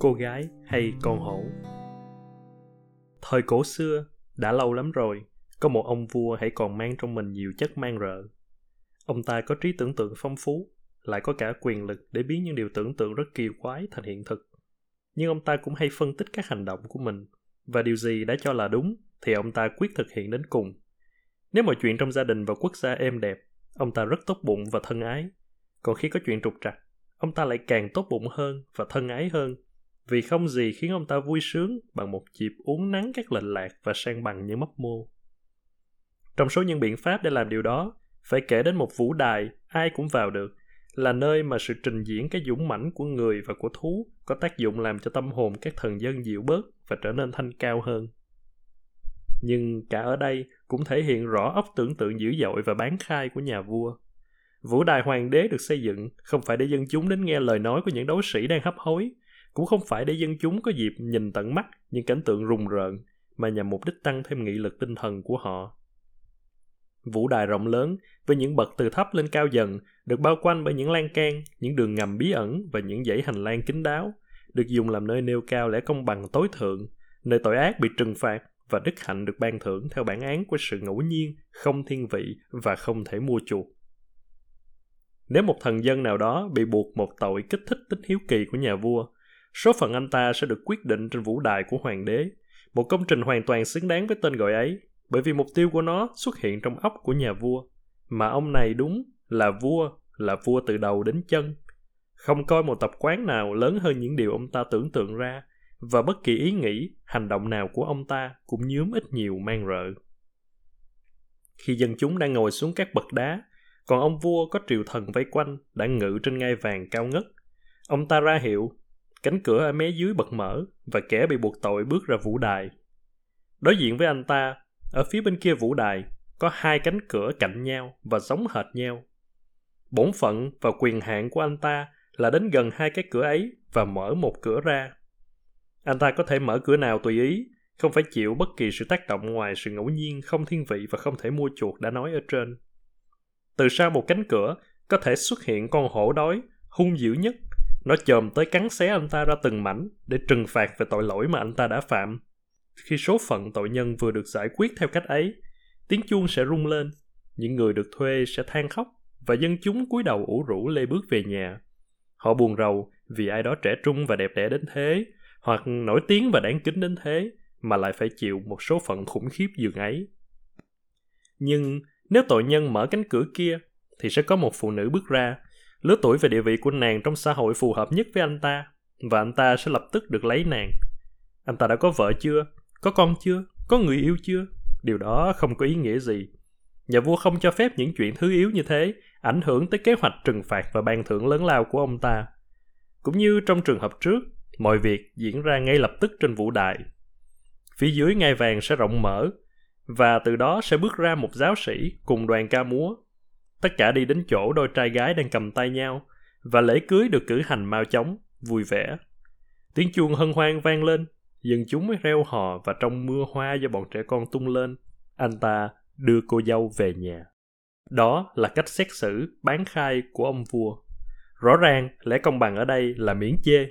cô gái hay con hổ? Thời cổ xưa, đã lâu lắm rồi, có một ông vua hãy còn mang trong mình nhiều chất mang rợ. Ông ta có trí tưởng tượng phong phú, lại có cả quyền lực để biến những điều tưởng tượng rất kỳ quái thành hiện thực. Nhưng ông ta cũng hay phân tích các hành động của mình, và điều gì đã cho là đúng thì ông ta quyết thực hiện đến cùng. Nếu mọi chuyện trong gia đình và quốc gia êm đẹp, ông ta rất tốt bụng và thân ái. Còn khi có chuyện trục trặc ông ta lại càng tốt bụng hơn và thân ái hơn vì không gì khiến ông ta vui sướng bằng một dịp uống nắng các lệnh lạc và sang bằng những mấp mô. Trong số những biện pháp để làm điều đó, phải kể đến một vũ đài ai cũng vào được, là nơi mà sự trình diễn cái dũng mãnh của người và của thú có tác dụng làm cho tâm hồn các thần dân dịu bớt và trở nên thanh cao hơn. Nhưng cả ở đây cũng thể hiện rõ óc tưởng tượng dữ dội và bán khai của nhà vua. Vũ đài hoàng đế được xây dựng không phải để dân chúng đến nghe lời nói của những đấu sĩ đang hấp hối, cũng không phải để dân chúng có dịp nhìn tận mắt những cảnh tượng rùng rợn mà nhằm mục đích tăng thêm nghị lực tinh thần của họ. Vũ đài rộng lớn với những bậc từ thấp lên cao dần được bao quanh bởi những lan can những đường ngầm bí ẩn và những dãy hành lang kín đáo được dùng làm nơi nêu cao lẽ công bằng tối thượng nơi tội ác bị trừng phạt và đức hạnh được ban thưởng theo bản án của sự ngẫu nhiên không thiên vị và không thể mua chuộc nếu một thần dân nào đó bị buộc một tội kích thích tính hiếu kỳ của nhà vua, số phận anh ta sẽ được quyết định trên vũ đài của hoàng đế. Một công trình hoàn toàn xứng đáng với tên gọi ấy, bởi vì mục tiêu của nó xuất hiện trong óc của nhà vua. Mà ông này đúng là vua là vua từ đầu đến chân. Không coi một tập quán nào lớn hơn những điều ông ta tưởng tượng ra và bất kỳ ý nghĩ, hành động nào của ông ta cũng nhướm ít nhiều mang rợ. Khi dân chúng đang ngồi xuống các bậc đá còn ông vua có triều thần vây quanh đã ngự trên ngai vàng cao ngất. Ông ta ra hiệu, cánh cửa ở mé dưới bật mở và kẻ bị buộc tội bước ra vũ đài. Đối diện với anh ta, ở phía bên kia vũ đài, có hai cánh cửa cạnh nhau và giống hệt nhau. Bổn phận và quyền hạn của anh ta là đến gần hai cái cửa ấy và mở một cửa ra. Anh ta có thể mở cửa nào tùy ý, không phải chịu bất kỳ sự tác động ngoài sự ngẫu nhiên không thiên vị và không thể mua chuộc đã nói ở trên từ sau một cánh cửa có thể xuất hiện con hổ đói hung dữ nhất nó chồm tới cắn xé anh ta ra từng mảnh để trừng phạt về tội lỗi mà anh ta đã phạm. Khi số phận tội nhân vừa được giải quyết theo cách ấy, tiếng chuông sẽ rung lên, những người được thuê sẽ than khóc và dân chúng cúi đầu ủ rũ lê bước về nhà. Họ buồn rầu vì ai đó trẻ trung và đẹp đẽ đến thế, hoặc nổi tiếng và đáng kính đến thế, mà lại phải chịu một số phận khủng khiếp dường ấy. Nhưng nếu tội nhân mở cánh cửa kia, thì sẽ có một phụ nữ bước ra lứa tuổi và địa vị của nàng trong xã hội phù hợp nhất với anh ta và anh ta sẽ lập tức được lấy nàng. Anh ta đã có vợ chưa? Có con chưa? Có người yêu chưa? Điều đó không có ý nghĩa gì. Nhà vua không cho phép những chuyện thứ yếu như thế ảnh hưởng tới kế hoạch trừng phạt và ban thưởng lớn lao của ông ta. Cũng như trong trường hợp trước mọi việc diễn ra ngay lập tức trên vũ đài. Phía dưới ngai vàng sẽ rộng mở và từ đó sẽ bước ra một giáo sĩ cùng đoàn ca múa Tất cả đi đến chỗ đôi trai gái đang cầm tay nhau và lễ cưới được cử hành mau chóng, vui vẻ. Tiếng chuông hân hoan vang lên, dân chúng mới reo hò và trong mưa hoa do bọn trẻ con tung lên, anh ta đưa cô dâu về nhà. Đó là cách xét xử, bán khai của ông vua. Rõ ràng, lẽ công bằng ở đây là miễn chê.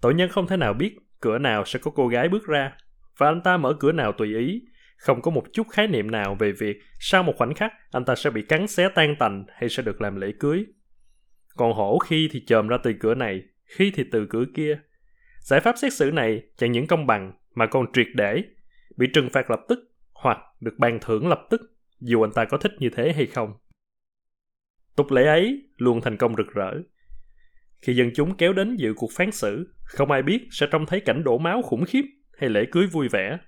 Tội nhân không thể nào biết cửa nào sẽ có cô gái bước ra, và anh ta mở cửa nào tùy ý, không có một chút khái niệm nào về việc sau một khoảnh khắc anh ta sẽ bị cắn xé tan tành hay sẽ được làm lễ cưới. Còn hổ khi thì chồm ra từ cửa này, khi thì từ cửa kia. Giải pháp xét xử này chẳng những công bằng mà còn triệt để, bị trừng phạt lập tức hoặc được ban thưởng lập tức dù anh ta có thích như thế hay không. Tục lễ ấy luôn thành công rực rỡ. Khi dân chúng kéo đến dự cuộc phán xử, không ai biết sẽ trông thấy cảnh đổ máu khủng khiếp hay lễ cưới vui vẻ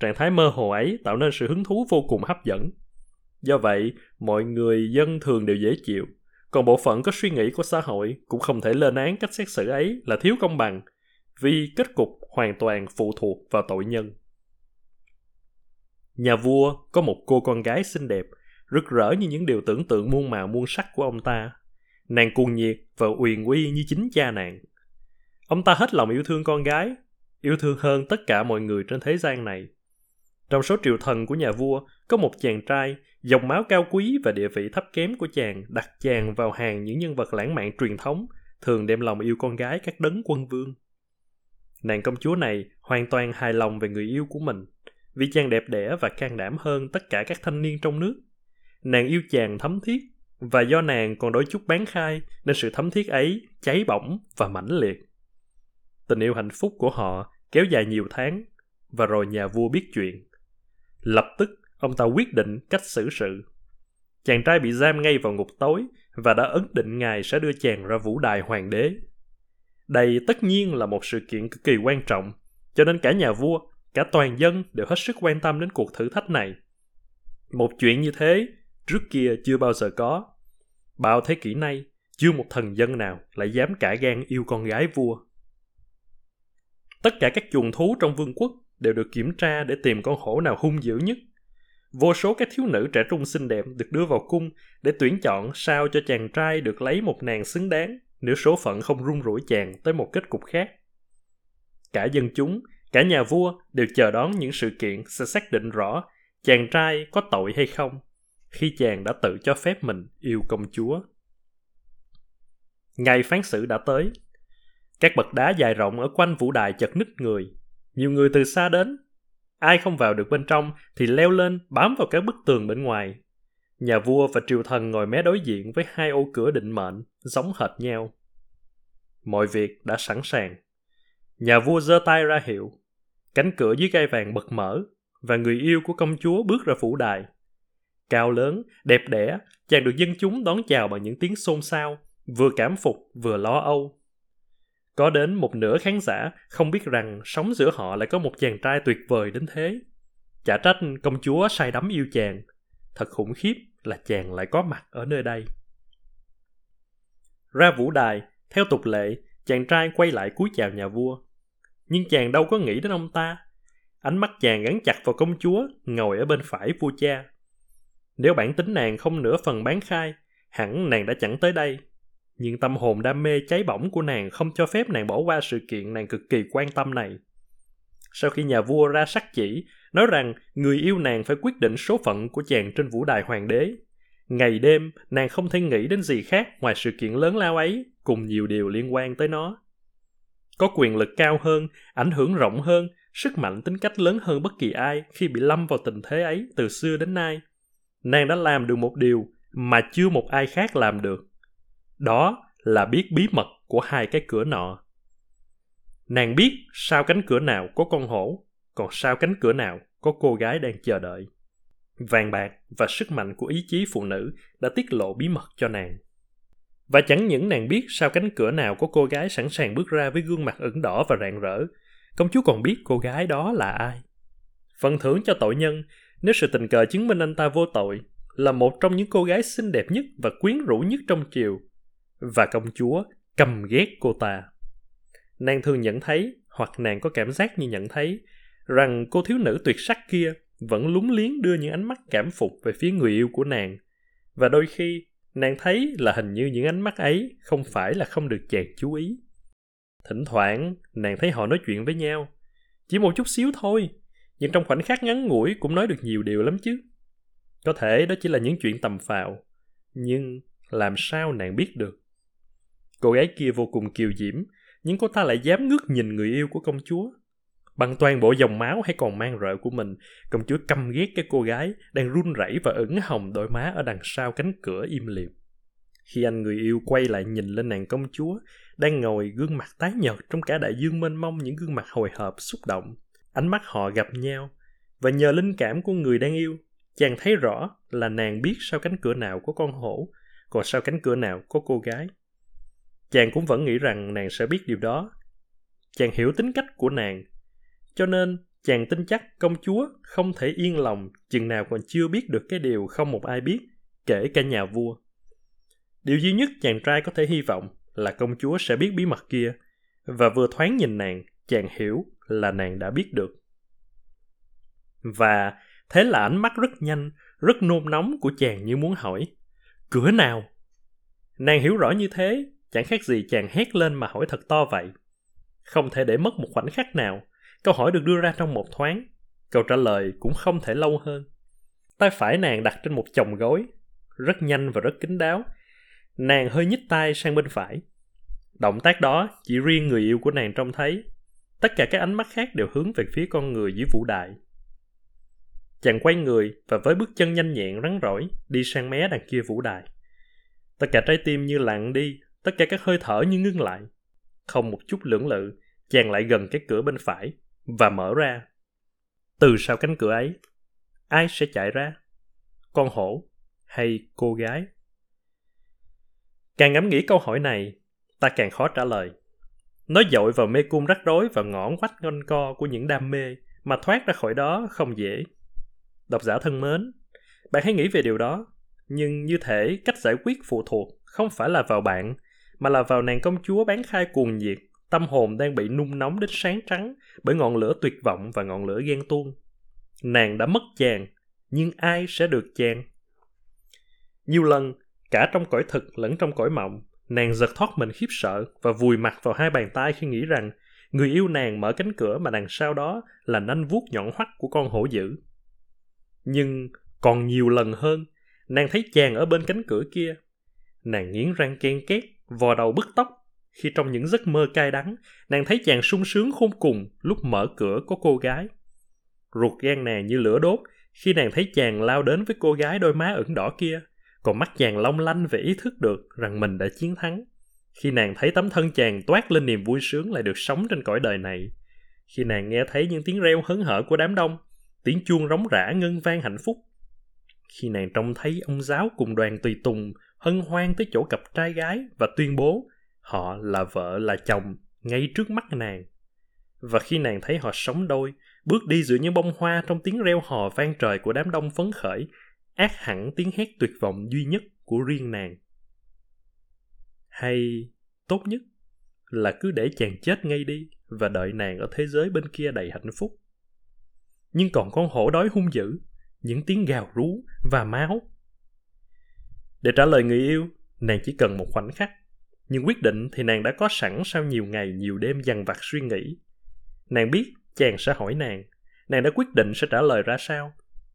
Trạng thái mơ hồ ấy tạo nên sự hứng thú vô cùng hấp dẫn. Do vậy, mọi người dân thường đều dễ chịu, còn bộ phận có suy nghĩ của xã hội cũng không thể lên án cách xét xử ấy là thiếu công bằng, vì kết cục hoàn toàn phụ thuộc vào tội nhân. Nhà vua có một cô con gái xinh đẹp, rực rỡ như những điều tưởng tượng muôn màu muôn sắc của ông ta. Nàng cuồng nhiệt và uyển uy như chính cha nàng. Ông ta hết lòng yêu thương con gái, yêu thương hơn tất cả mọi người trên thế gian này. Trong số triệu thần của nhà vua, có một chàng trai, dòng máu cao quý và địa vị thấp kém của chàng đặt chàng vào hàng những nhân vật lãng mạn truyền thống, thường đem lòng yêu con gái các đấng quân vương. Nàng công chúa này hoàn toàn hài lòng về người yêu của mình, vì chàng đẹp đẽ và can đảm hơn tất cả các thanh niên trong nước. Nàng yêu chàng thấm thiết, và do nàng còn đôi chút bán khai nên sự thấm thiết ấy cháy bỏng và mãnh liệt. Tình yêu hạnh phúc của họ kéo dài nhiều tháng, và rồi nhà vua biết chuyện. Lập tức, ông ta quyết định cách xử sự. Chàng trai bị giam ngay vào ngục tối và đã ấn định ngài sẽ đưa chàng ra vũ đài hoàng đế. Đây tất nhiên là một sự kiện cực kỳ quan trọng, cho nên cả nhà vua, cả toàn dân đều hết sức quan tâm đến cuộc thử thách này. Một chuyện như thế, trước kia chưa bao giờ có. Bao thế kỷ nay, chưa một thần dân nào lại dám cả gan yêu con gái vua. Tất cả các chuồng thú trong vương quốc đều được kiểm tra để tìm con hổ nào hung dữ nhất. Vô số các thiếu nữ trẻ trung xinh đẹp được đưa vào cung để tuyển chọn sao cho chàng trai được lấy một nàng xứng đáng nếu số phận không rung rủi chàng tới một kết cục khác. Cả dân chúng, cả nhà vua đều chờ đón những sự kiện sẽ xác định rõ chàng trai có tội hay không khi chàng đã tự cho phép mình yêu công chúa. Ngày phán xử đã tới. Các bậc đá dài rộng ở quanh vũ đài chật nứt người. Nhiều người từ xa đến. Ai không vào được bên trong thì leo lên bám vào các bức tường bên ngoài. Nhà vua và triều thần ngồi mé đối diện với hai ô cửa định mệnh, giống hệt nhau. Mọi việc đã sẵn sàng. Nhà vua giơ tay ra hiệu. Cánh cửa dưới gai vàng bật mở và người yêu của công chúa bước ra phủ đài. Cao lớn, đẹp đẽ, chàng được dân chúng đón chào bằng những tiếng xôn xao, vừa cảm phục vừa lo âu. Có đến một nửa khán giả không biết rằng sống giữa họ lại có một chàng trai tuyệt vời đến thế. Chả trách công chúa say đắm yêu chàng. Thật khủng khiếp là chàng lại có mặt ở nơi đây. Ra vũ đài, theo tục lệ, chàng trai quay lại cúi chào nhà vua. Nhưng chàng đâu có nghĩ đến ông ta. Ánh mắt chàng gắn chặt vào công chúa, ngồi ở bên phải vua cha. Nếu bản tính nàng không nửa phần bán khai, hẳn nàng đã chẳng tới đây. Nhưng tâm hồn đam mê cháy bỏng của nàng không cho phép nàng bỏ qua sự kiện nàng cực kỳ quan tâm này. Sau khi nhà vua ra sắc chỉ, nói rằng người yêu nàng phải quyết định số phận của chàng trên vũ đài hoàng đế. Ngày đêm, nàng không thể nghĩ đến gì khác ngoài sự kiện lớn lao ấy, cùng nhiều điều liên quan tới nó. Có quyền lực cao hơn, ảnh hưởng rộng hơn, sức mạnh tính cách lớn hơn bất kỳ ai khi bị lâm vào tình thế ấy từ xưa đến nay – nàng đã làm được một điều mà chưa một ai khác làm được đó là biết bí mật của hai cái cửa nọ. Nàng biết sau cánh cửa nào có con hổ, còn sau cánh cửa nào có cô gái đang chờ đợi. Vàng bạc và sức mạnh của ý chí phụ nữ đã tiết lộ bí mật cho nàng. Và chẳng những nàng biết sau cánh cửa nào có cô gái sẵn sàng bước ra với gương mặt ửng đỏ và rạng rỡ, công chúa còn biết cô gái đó là ai. Phần thưởng cho tội nhân, nếu sự tình cờ chứng minh anh ta vô tội, là một trong những cô gái xinh đẹp nhất và quyến rũ nhất trong triều và công chúa căm ghét cô ta. Nàng thường nhận thấy, hoặc nàng có cảm giác như nhận thấy, rằng cô thiếu nữ tuyệt sắc kia vẫn lúng liếng đưa những ánh mắt cảm phục về phía người yêu của nàng. Và đôi khi, nàng thấy là hình như những ánh mắt ấy không phải là không được chàng chú ý. Thỉnh thoảng, nàng thấy họ nói chuyện với nhau. Chỉ một chút xíu thôi, nhưng trong khoảnh khắc ngắn ngủi cũng nói được nhiều điều lắm chứ. Có thể đó chỉ là những chuyện tầm phào, nhưng làm sao nàng biết được? Cô gái kia vô cùng kiều diễm, nhưng cô ta lại dám ngước nhìn người yêu của công chúa. Bằng toàn bộ dòng máu hay còn mang rợ của mình, công chúa căm ghét cái cô gái đang run rẩy và ửng hồng đôi má ở đằng sau cánh cửa im lìm. Khi anh người yêu quay lại nhìn lên nàng công chúa, đang ngồi gương mặt tái nhợt trong cả đại dương mênh mông những gương mặt hồi hộp, xúc động. Ánh mắt họ gặp nhau, và nhờ linh cảm của người đang yêu, chàng thấy rõ là nàng biết sau cánh cửa nào có con hổ, còn sau cánh cửa nào có cô gái chàng cũng vẫn nghĩ rằng nàng sẽ biết điều đó. Chàng hiểu tính cách của nàng, cho nên chàng tin chắc công chúa không thể yên lòng, chừng nào còn chưa biết được cái điều không một ai biết, kể cả nhà vua. Điều duy nhất chàng trai có thể hy vọng là công chúa sẽ biết bí mật kia, và vừa thoáng nhìn nàng, chàng hiểu là nàng đã biết được. Và thế là ánh mắt rất nhanh, rất nôn nóng của chàng như muốn hỏi, cửa nào? Nàng hiểu rõ như thế chẳng khác gì chàng hét lên mà hỏi thật to vậy. Không thể để mất một khoảnh khắc nào. Câu hỏi được đưa ra trong một thoáng. Câu trả lời cũng không thể lâu hơn. Tay phải nàng đặt trên một chồng gối. Rất nhanh và rất kín đáo. Nàng hơi nhích tay sang bên phải. Động tác đó chỉ riêng người yêu của nàng trông thấy. Tất cả các ánh mắt khác đều hướng về phía con người dưới vũ đài. Chàng quay người và với bước chân nhanh nhẹn rắn rỏi đi sang mé đằng kia vũ đài. Tất cả trái tim như lặng đi tất cả các hơi thở như ngưng lại. Không một chút lưỡng lự, chàng lại gần cái cửa bên phải và mở ra. Từ sau cánh cửa ấy, ai sẽ chạy ra? Con hổ hay cô gái? Càng ngẫm nghĩ câu hỏi này, ta càng khó trả lời. Nó dội vào mê cung rắc rối và ngõ quách ngân co của những đam mê mà thoát ra khỏi đó không dễ. Độc giả thân mến, bạn hãy nghĩ về điều đó, nhưng như thể cách giải quyết phụ thuộc không phải là vào bạn mà là vào nàng công chúa bán khai cuồng nhiệt, tâm hồn đang bị nung nóng đến sáng trắng bởi ngọn lửa tuyệt vọng và ngọn lửa ghen tuông. Nàng đã mất chàng, nhưng ai sẽ được chàng? Nhiều lần, cả trong cõi thực lẫn trong cõi mộng, nàng giật thoát mình khiếp sợ và vùi mặt vào hai bàn tay khi nghĩ rằng người yêu nàng mở cánh cửa mà đằng sau đó là nanh vuốt nhọn hoắt của con hổ dữ. Nhưng còn nhiều lần hơn, nàng thấy chàng ở bên cánh cửa kia. Nàng nghiến răng ken két vò đầu bứt tóc. Khi trong những giấc mơ cay đắng, nàng thấy chàng sung sướng khôn cùng lúc mở cửa có cô gái. Ruột gan nàng như lửa đốt, khi nàng thấy chàng lao đến với cô gái đôi má ửng đỏ kia, còn mắt chàng long lanh về ý thức được rằng mình đã chiến thắng. Khi nàng thấy tấm thân chàng toát lên niềm vui sướng lại được sống trên cõi đời này. Khi nàng nghe thấy những tiếng reo hớn hở của đám đông, tiếng chuông rống rã ngân vang hạnh phúc khi nàng trông thấy ông giáo cùng đoàn tùy tùng hân hoan tới chỗ cặp trai gái và tuyên bố họ là vợ là chồng ngay trước mắt nàng. Và khi nàng thấy họ sống đôi, bước đi giữa những bông hoa trong tiếng reo hò vang trời của đám đông phấn khởi, ác hẳn tiếng hét tuyệt vọng duy nhất của riêng nàng. Hay tốt nhất là cứ để chàng chết ngay đi và đợi nàng ở thế giới bên kia đầy hạnh phúc. Nhưng còn con hổ đói hung dữ những tiếng gào rú và máu. Để trả lời người yêu, nàng chỉ cần một khoảnh khắc. Nhưng quyết định thì nàng đã có sẵn sau nhiều ngày, nhiều đêm dằn vặt suy nghĩ. Nàng biết chàng sẽ hỏi nàng nàng đã quyết định sẽ trả lời ra sao.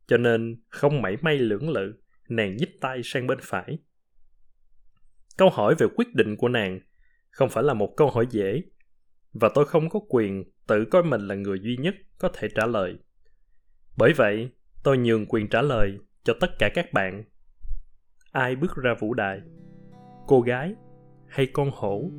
Cho nên không mảy may lưỡng lự, nàng nhích tay sang bên phải. Câu hỏi về quyết định của nàng không phải là một câu hỏi dễ, và tôi không có quyền tự coi mình là người duy nhất có thể trả lời. Bởi vậy tôi nhường quyền trả lời cho tất cả các bạn. Ai bước ra vũ đại, cô gái hay con hổ?